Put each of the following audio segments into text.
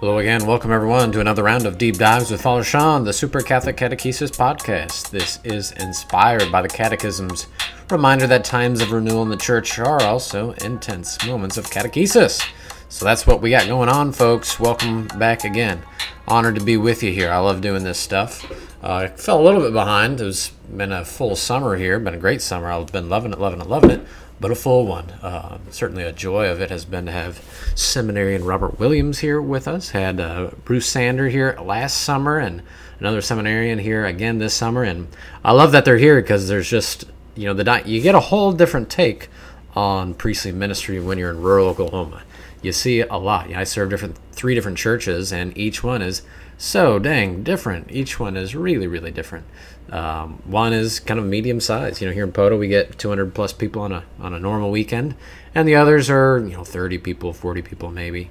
Hello again. Welcome everyone to another round of deep dives with Father Sean, the Super Catholic Catechesis podcast. This is inspired by the Catechism's reminder that times of renewal in the Church are also intense moments of catechesis. So that's what we got going on, folks. Welcome back again. Honored to be with you here. I love doing this stuff. Uh, I fell a little bit behind. It's been a full summer here. Been a great summer. I've been loving it, loving it, loving it but a full one. Uh, certainly, a joy of it has been to have seminarian Robert Williams here with us. Had uh, Bruce Sander here last summer, and another seminarian here again this summer. And I love that they're here because there's just you know the you get a whole different take on priestly ministry when you're in rural Oklahoma. You see a lot. I serve different three different churches, and each one is so dang different. Each one is really, really different. Um, one is kind of medium size. You know, here in Poteau, we get 200 plus people on a on a normal weekend, and the others are you know 30 people, 40 people maybe.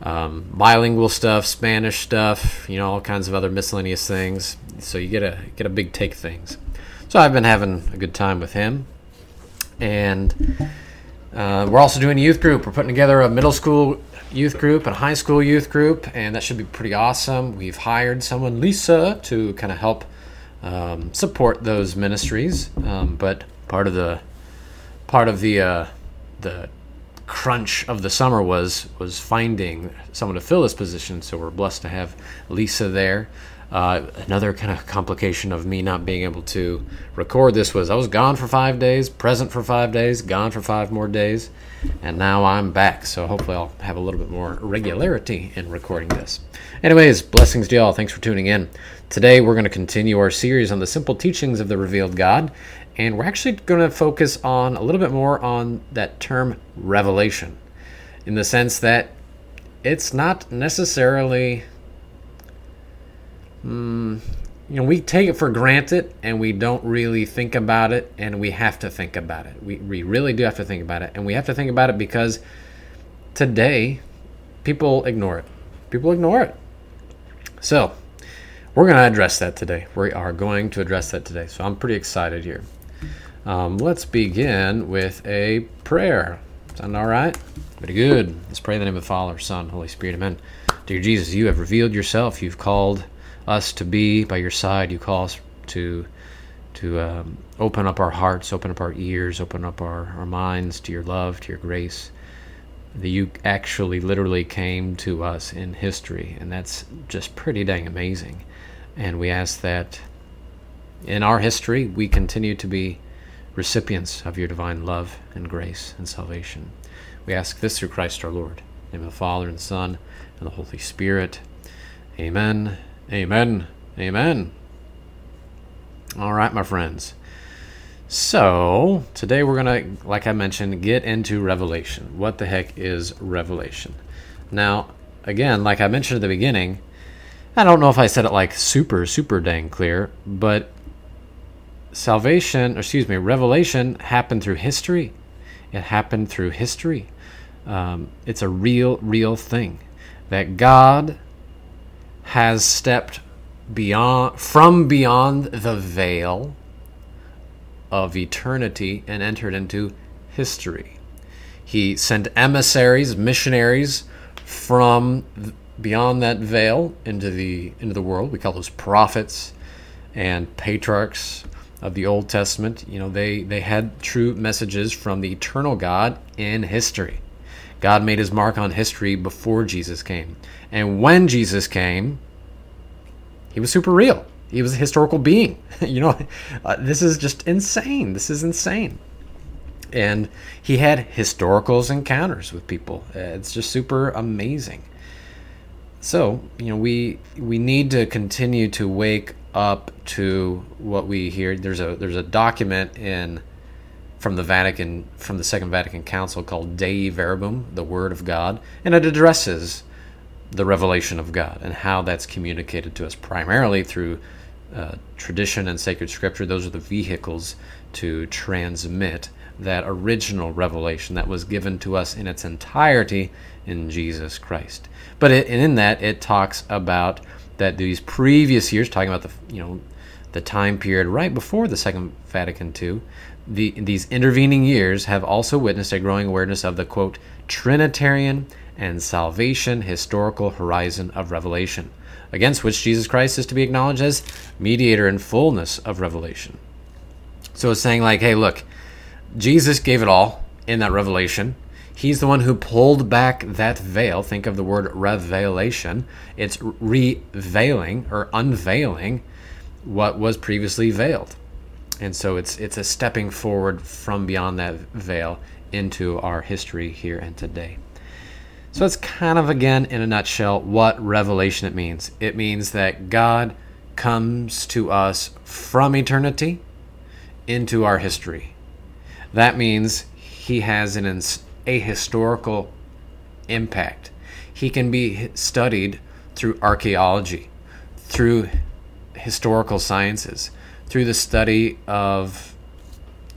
Um, bilingual stuff, Spanish stuff, you know, all kinds of other miscellaneous things. So you get a get a big take things. So I've been having a good time with him, and uh, we're also doing a youth group. We're putting together a middle school youth group and high school youth group, and that should be pretty awesome. We've hired someone, Lisa, to kind of help um, support those ministries. Um, but part of the part of the uh, the crunch of the summer was was finding someone to fill this position. So we're blessed to have Lisa there. Uh, another kind of complication of me not being able to record this was I was gone for five days, present for five days, gone for five more days, and now I'm back. So hopefully I'll have a little bit more regularity in recording this. Anyways, blessings to y'all. Thanks for tuning in. Today we're going to continue our series on the simple teachings of the revealed God, and we're actually going to focus on a little bit more on that term revelation, in the sense that it's not necessarily mm, you know, we take it for granted and we don't really think about it, and we have to think about it. We, we really do have to think about it, and we have to think about it because today people ignore it. People ignore it. So, we're going to address that today. We are going to address that today. So, I'm pretty excited here. Um, let's begin with a prayer. Sound all right? Pretty good. Let's pray in the name of the Father, Son, Holy Spirit. Amen. Dear Jesus, you have revealed yourself. You've called us to be by your side. You call us to to um, open up our hearts, open up our ears, open up our, our minds to your love, to your grace. That you actually literally came to us in history, and that's just pretty dang amazing. And we ask that in our history we continue to be recipients of your divine love and grace and salvation. We ask this through Christ our Lord. In the name of the Father and the Son and the Holy Spirit. Amen Amen. Amen. All right, my friends. So, today we're going to, like I mentioned, get into Revelation. What the heck is Revelation? Now, again, like I mentioned at the beginning, I don't know if I said it like super, super dang clear, but salvation, or excuse me, revelation happened through history. It happened through history. Um, it's a real, real thing that God has stepped beyond from beyond the veil of eternity and entered into history. He sent emissaries, missionaries from beyond that veil into the into the world. We call those prophets and patriarchs of the Old Testament. You know, they they had true messages from the eternal God in history. God made his mark on history before Jesus came. And when Jesus came, he was super real. He was a historical being. you know, uh, this is just insane. This is insane. And he had historical encounters with people. Uh, it's just super amazing. So, you know, we we need to continue to wake up to what we hear. There's a there's a document in from the Vatican from the Second Vatican Council called Dei Verbum, the Word of God, and it addresses the revelation of God and how that's communicated to us primarily through uh, tradition and sacred scripture. Those are the vehicles to transmit that original revelation that was given to us in its entirety in Jesus Christ. But it, in that, it talks about that these previous years, talking about the you know the time period right before the Second Vatican II, the, these intervening years have also witnessed a growing awareness of the quote Trinitarian and salvation historical horizon of revelation, against which Jesus Christ is to be acknowledged as mediator and fullness of revelation. So it's saying, like, hey, look, Jesus gave it all in that revelation. He's the one who pulled back that veil. Think of the word revelation. It's revealing or unveiling what was previously veiled. And so it's it's a stepping forward from beyond that veil into our history here and today. So it's kind of again in a nutshell what revelation it means. It means that God comes to us from eternity into our history. That means he has an a historical impact. He can be studied through archaeology, through historical sciences, through the study of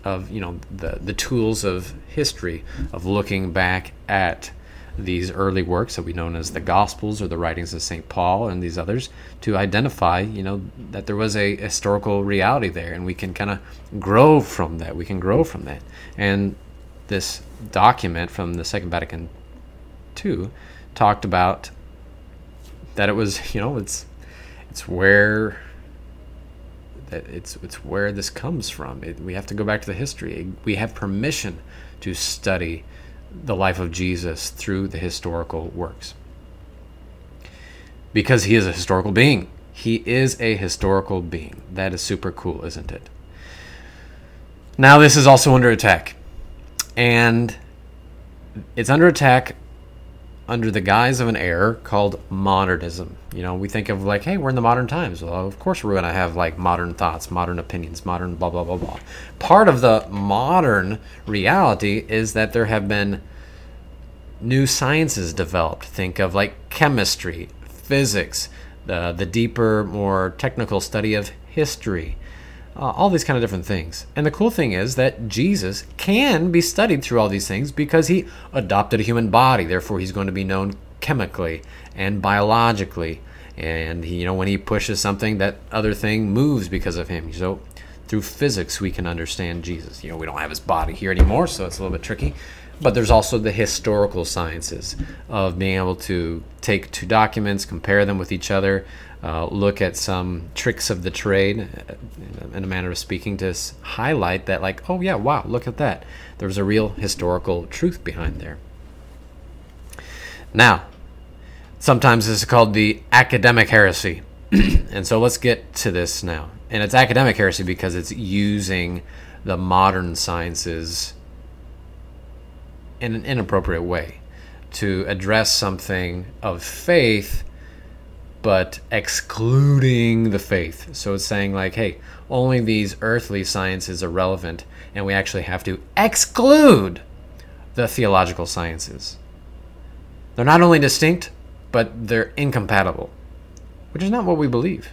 of you know the the tools of history of looking back at these early works that we know as the Gospels or the writings of St. Paul and these others to identify, you know, that there was a historical reality there and we can kind of grow from that. We can grow from that. And this document from the Second Vatican II talked about that it was, you know, it's it's where it's it's where this comes from. It, we have to go back to the history. We have permission to study the life of Jesus through the historical works. Because he is a historical being. He is a historical being. That is super cool, isn't it? Now, this is also under attack. And it's under attack under the guise of an error called modernism. You know, we think of like, hey, we're in the modern times. Well, of course we're going to have like modern thoughts, modern opinions, modern blah, blah, blah, blah. Part of the modern reality is that there have been new sciences developed. Think of like chemistry, physics, the, the deeper, more technical study of history, uh, all these kind of different things. And the cool thing is that Jesus can be studied through all these things because he adopted a human body. Therefore, he's going to be known chemically and biologically. And he, you know, when he pushes something, that other thing moves because of him. So, through physics, we can understand Jesus. You know, we don't have his body here anymore, so it's a little bit tricky. But there's also the historical sciences of being able to take two documents, compare them with each other, uh, look at some tricks of the trade, uh, in a manner of speaking, to highlight that, like, oh yeah, wow, look at that. There's a real historical truth behind there. Now, sometimes this is called the academic heresy. and so let's get to this now. And it's academic heresy because it's using the modern sciences in an inappropriate way to address something of faith but excluding the faith. So it's saying, like, hey, only these earthly sciences are relevant, and we actually have to exclude the theological sciences. They're not only distinct, but they're incompatible, which is not what we believe.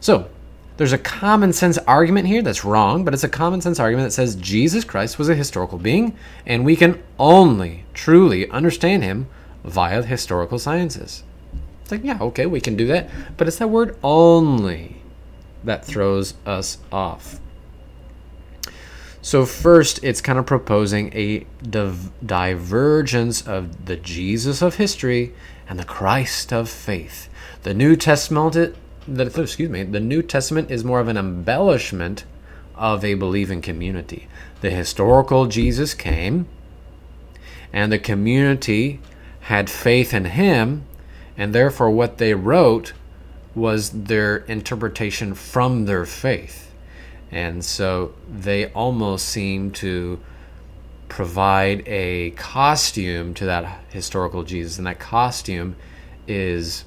So, there's a common sense argument here that's wrong, but it's a common sense argument that says Jesus Christ was a historical being, and we can only truly understand him via historical sciences. It's like, yeah, okay, we can do that. But it's that word only that throws us off. So, first, it's kind of proposing a div- divergence of the Jesus of history and the Christ of faith. The New Testament, the, excuse me, the New Testament is more of an embellishment of a believing community. The historical Jesus came, and the community had faith in him, and therefore what they wrote was their interpretation from their faith. And so they almost seem to provide a costume to that historical Jesus, and that costume is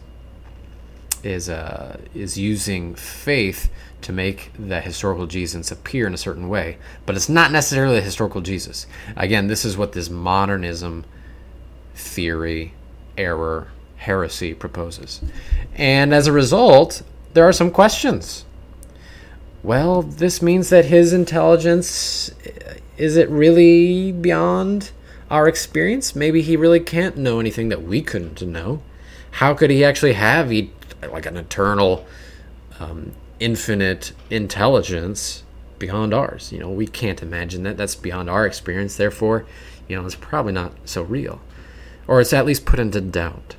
is uh, is using faith to make the historical Jesus appear in a certain way, but it's not necessarily the historical Jesus. Again, this is what this modernism theory error heresy proposes. And as a result, there are some questions. Well, this means that his intelligence is it really beyond our experience? Maybe he really can't know anything that we couldn't know. How could he actually have e- like an eternal, um, infinite intelligence beyond ours? You know, we can't imagine that. That's beyond our experience. Therefore, you know, it's probably not so real. or it's at least put into doubt.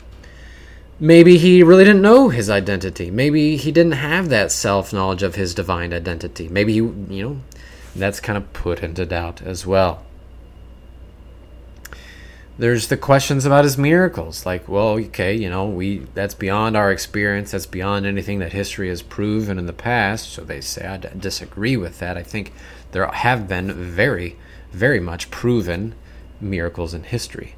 Maybe he really didn't know his identity. Maybe he didn't have that self knowledge of his divine identity. Maybe he, you know, that's kind of put into doubt as well. There's the questions about his miracles, like, well, okay, you know, we that's beyond our experience, that's beyond anything that history has proven in the past. So they say I disagree with that. I think there have been very, very much proven miracles in history.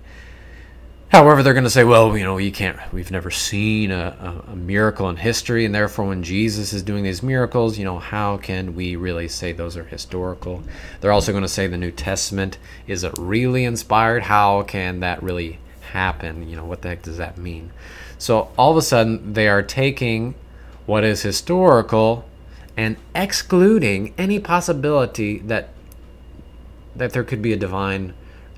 However, they're going to say, well, you know, you can't, we've never seen a, a, miracle in history, and therefore, when Jesus is doing these miracles, you know, how can we really say those are historical? They're also going to say the New Testament is it really inspired? How can that really happen? You know, what the heck does that mean? So, all of a sudden, they are taking what is historical and excluding any possibility that that there could be a divine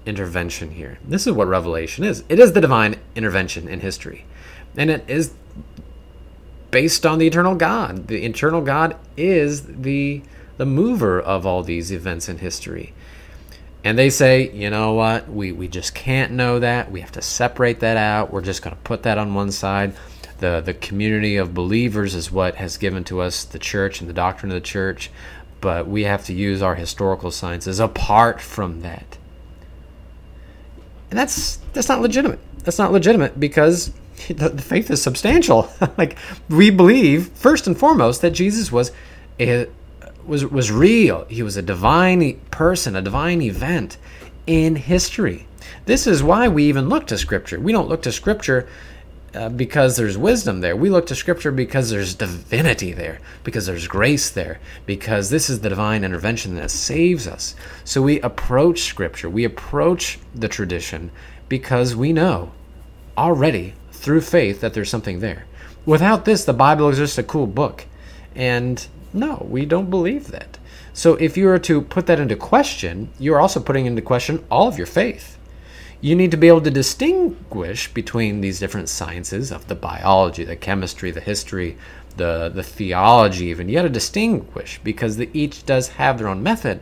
intervention here. This is what revelation is. It is the divine intervention in history. And it is based on the eternal God. The eternal God is the the mover of all these events in history. And they say, you know what, we, we just can't know that. We have to separate that out. We're just going to put that on one side. The, the community of believers is what has given to us the church and the doctrine of the church, but we have to use our historical sciences apart from that and that's that's not legitimate. That's not legitimate because the, the faith is substantial. like we believe first and foremost that Jesus was a, was was real. He was a divine person, a divine event in history. This is why we even look to Scripture. We don't look to Scripture uh, because there's wisdom there. We look to Scripture because there's divinity there, because there's grace there, because this is the divine intervention that saves us. So we approach Scripture, we approach the tradition because we know already through faith that there's something there. Without this, the Bible is just a cool book. And no, we don't believe that. So if you were to put that into question, you're also putting into question all of your faith you need to be able to distinguish between these different sciences of the biology, the chemistry, the history, the, the theology, even. You got to distinguish because the, each does have their own method,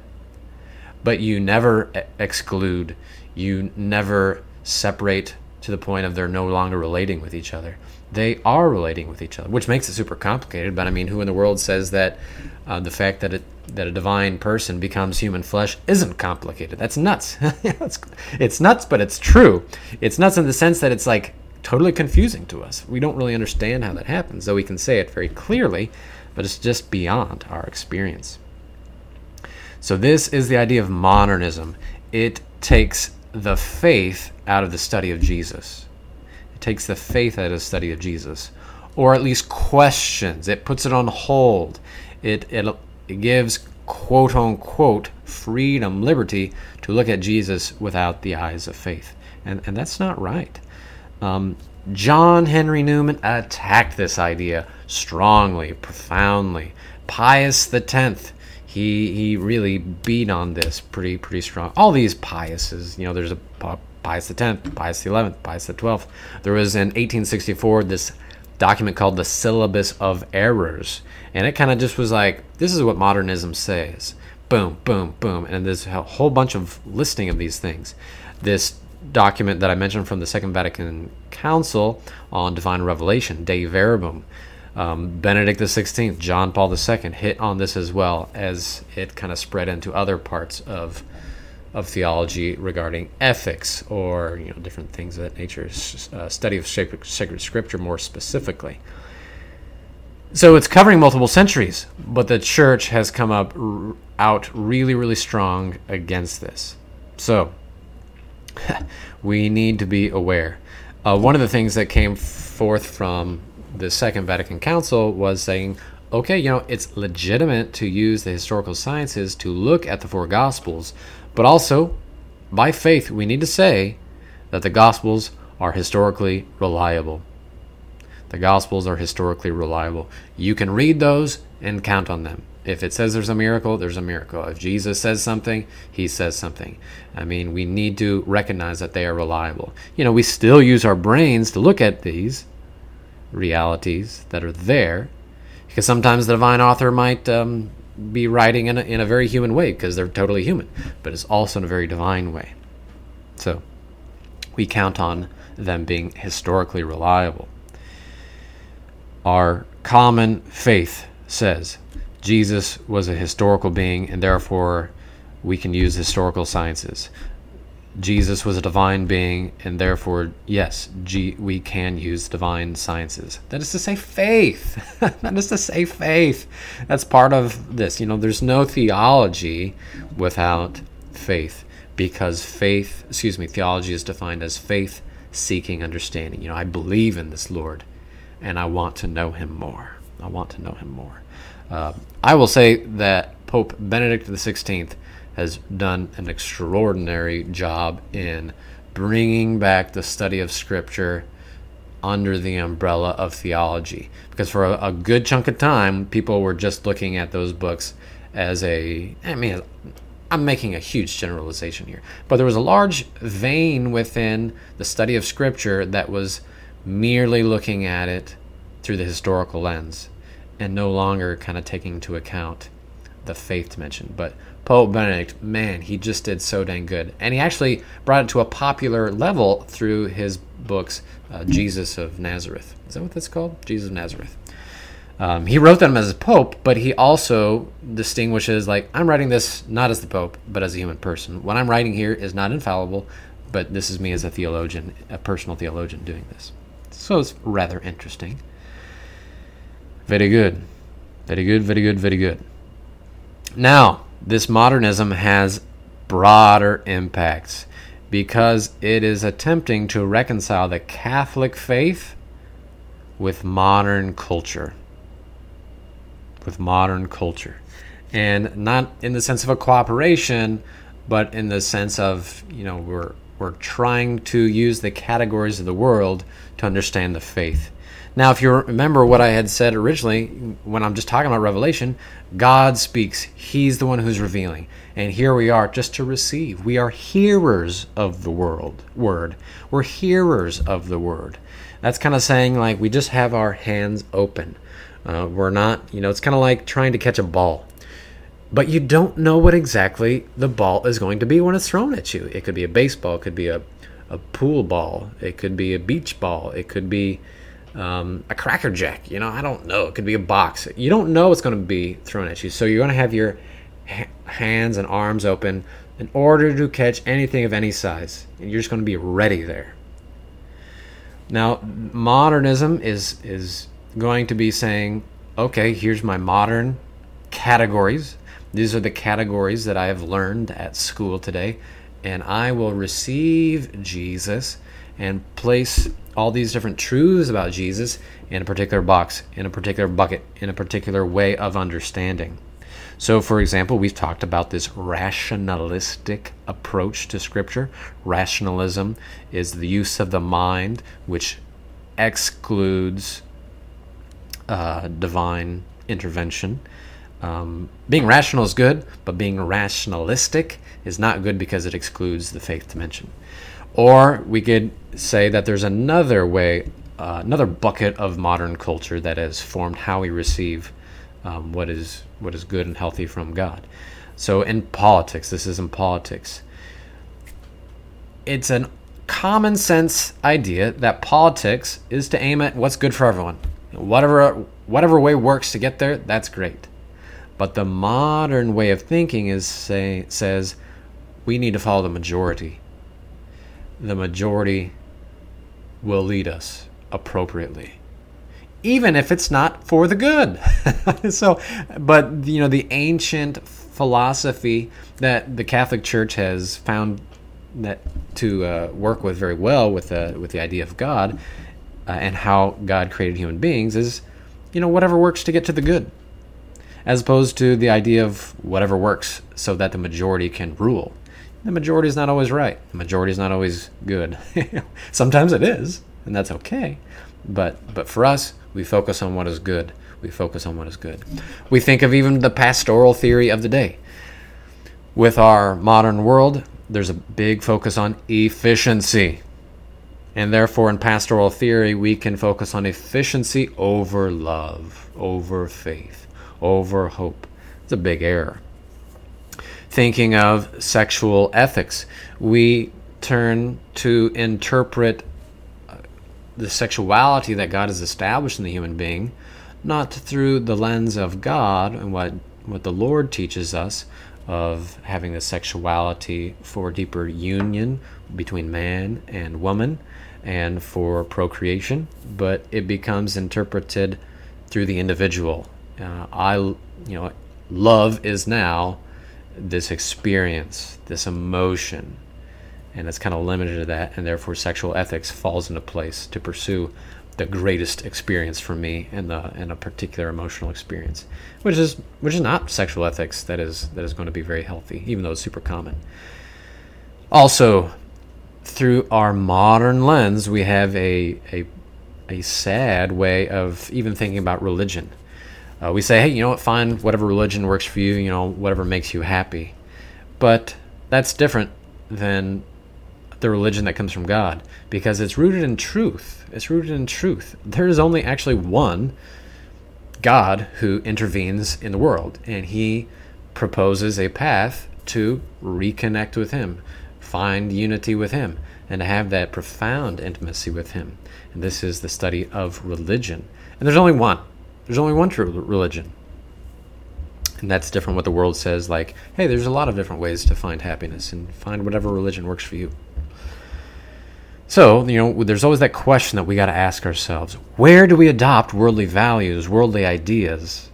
but you never exclude, you never separate to the point of they're no longer relating with each other. They are relating with each other, which makes it super complicated. But I mean, who in the world says that uh, the fact that it that a divine person becomes human flesh isn't complicated. That's nuts. it's, it's nuts, but it's true. It's nuts in the sense that it's like totally confusing to us. We don't really understand how that happens, though we can say it very clearly, but it's just beyond our experience. So, this is the idea of modernism. It takes the faith out of the study of Jesus. It takes the faith out of the study of Jesus, or at least questions. It puts it on hold. It, it it gives quote unquote freedom, liberty to look at Jesus without the eyes of faith. And, and that's not right. Um, John Henry Newman attacked this idea strongly, profoundly. Pius X, he he really beat on this pretty pretty strong. All these Piuses, you know, there's a Pius X, Pius XI, Pius XII. There was in 1864 this document called the Syllabus of Errors, and it kind of just was like, this is what modernism says. Boom, boom, boom. And there's a whole bunch of listing of these things. This document that I mentioned from the Second Vatican Council on divine revelation, Dei Verbum, um, Benedict XVI, John Paul II hit on this as well as it kind of spread into other parts of of theology regarding ethics or you know different things of that nature, uh, study of sacred, scripture more specifically. So it's covering multiple centuries, but the church has come up r- out really, really strong against this. So we need to be aware. Uh, one of the things that came forth from the Second Vatican Council was saying, okay, you know, it's legitimate to use the historical sciences to look at the four Gospels, but also, by faith, we need to say that the Gospels are historically reliable. The Gospels are historically reliable. You can read those and count on them. If it says there's a miracle, there's a miracle. If Jesus says something, he says something. I mean, we need to recognize that they are reliable. You know, we still use our brains to look at these realities that are there because sometimes the divine author might um, be writing in a, in a very human way because they're totally human, but it's also in a very divine way. So, we count on them being historically reliable. Our common faith says Jesus was a historical being and therefore we can use historical sciences. Jesus was a divine being, and therefore, yes, G- we can use divine sciences. That is to say, faith. that is to say, faith. That's part of this. You know, there's no theology without faith because faith, excuse me, theology is defined as faith seeking understanding. You know, I believe in this Lord and I want to know him more. I want to know him more. Uh, I will say that Pope Benedict XVI has done an extraordinary job in bringing back the study of Scripture under the umbrella of theology. Because for a, a, good chunk of time, people were just looking at those books as a, I mean, I'm making a huge generalization here, but there was a large vein within the study of Scripture that was merely looking at it through the historical lens and no longer kind of taking into account the faith dimension. But Pope Benedict, man, he just did so dang good. And he actually brought it to a popular level through his books, uh, Jesus of Nazareth. Is that what that's called? Jesus of Nazareth. Um, he wrote them as a pope, but he also distinguishes, like, I'm writing this not as the pope, but as a human person. What I'm writing here is not infallible, but this is me as a theologian, a personal theologian doing this. So it's rather interesting. Very good. Very good, very good, very good. Now, this modernism has broader impacts because it is attempting to reconcile the Catholic faith with modern culture. With modern culture. And not in the sense of a cooperation, but in the sense of, you know, we're, we're trying to use the categories of the world to understand the faith. Now, if you remember what I had said originally, when I'm just talking about Revelation, God speaks. He's the one who's revealing. And here we are just to receive. We are hearers of the world word. We're hearers of the word. That's kind of saying like we just have our hands open. Uh, we're not, you know, it's kind of like trying to catch a ball. But you don't know what exactly the ball is going to be when it's thrown at you. It could be a baseball, it could be a, a pool ball, it could be a beach ball, it could be um, a cracker jack. You know, I don't know. It could be a box. You don't know what's going to be thrown at you. So you're going to have your ha- hands and arms open in order to catch anything of any size. And you're just going to be ready there. Now, modernism is is going to be saying, okay, here's my modern categories. These are the categories that I have learned at school today, and I will receive Jesus and place all these different truths about Jesus in a particular box, in a particular bucket, in a particular way of understanding. So, for example, we've talked about this rationalistic approach to Scripture. Rationalism is the use of the mind which excludes uh, divine intervention. Um, being rational is good, but being rationalistic is not good because it excludes the faith dimension. Or we could say that there's another way, uh, another bucket of modern culture that has formed how we receive um, what is what is good and healthy from God. So in politics, this is in politics. It's a common sense idea that politics is to aim at what's good for everyone. Whatever whatever way works to get there, that's great. But the modern way of thinking is say says we need to follow the majority the majority will lead us appropriately even if it's not for the good. So but you know the ancient philosophy that the catholic church has found that to uh, work with very well with the with the idea of god uh, and how god created human beings is you know whatever works to get to the good as opposed to the idea of whatever works so that the majority can rule the majority is not always right. The majority is not always good. Sometimes it is, and that's okay. But but for us, we focus on what is good. We focus on what is good. We think of even the pastoral theory of the day. With our modern world, there's a big focus on efficiency. And therefore, in pastoral theory, we can focus on efficiency over love, over faith, over hope. It's a big error thinking of sexual ethics. We turn to interpret uh, the sexuality that God has established in the human being, not through the lens of God and what, what the Lord teaches us of having the sexuality for deeper union between man and woman and for procreation, but it becomes interpreted through the individual. Uh, I, you know, love is now this experience, this emotion, and it's kind of limited to that, and therefore sexual ethics falls into place to pursue the greatest experience for me in the in a particular emotional experience, which is which is not sexual ethics that is that is going to be very healthy, even though it's super common. Also, through our modern lens, we have a a a sad way of even thinking about religion. Uh, we say, hey, you know what? Find whatever religion works for you. You know, whatever makes you happy. But that's different than the religion that comes from God because it's rooted in truth. It's rooted in truth. There is only actually one God who intervenes in the world, and He proposes a path to reconnect with Him, find unity with Him, and to have that profound intimacy with Him. And this is the study of religion. And there's only one. There's only one true religion. And that's different what the world says, like, hey, there's a lot of different ways to find happiness and find whatever religion works for you. So, you know, there's always that question that we got to ask ourselves where do we adopt worldly values, worldly ideas?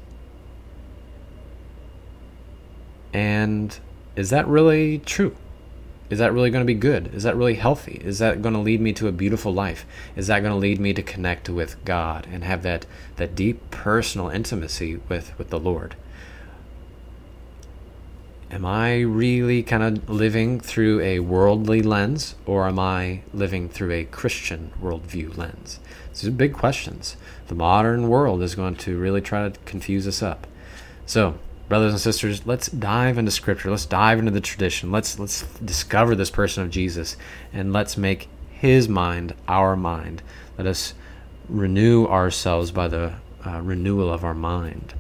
And is that really true? Is that really going to be good? Is that really healthy? Is that going to lead me to a beautiful life? Is that going to lead me to connect with God and have that, that deep personal intimacy with, with the Lord? Am I really kind of living through a worldly lens or am I living through a Christian worldview lens? These are big questions. The modern world is going to really try to confuse us up. So, brothers and sisters, let's dive into scripture. Let's dive into the tradition. Let's let's discover this person of Jesus and let's make his mind our mind. Let us renew ourselves by the uh, renewal of our mind.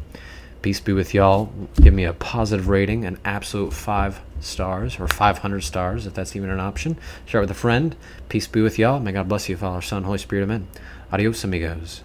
Peace be with y'all. Give me a positive rating, an absolute five stars or 500 stars if that's even an option. Share it with a friend. Peace be with y'all. May God bless you, Father, Son, Holy Spirit. Amen. Adios, amigos.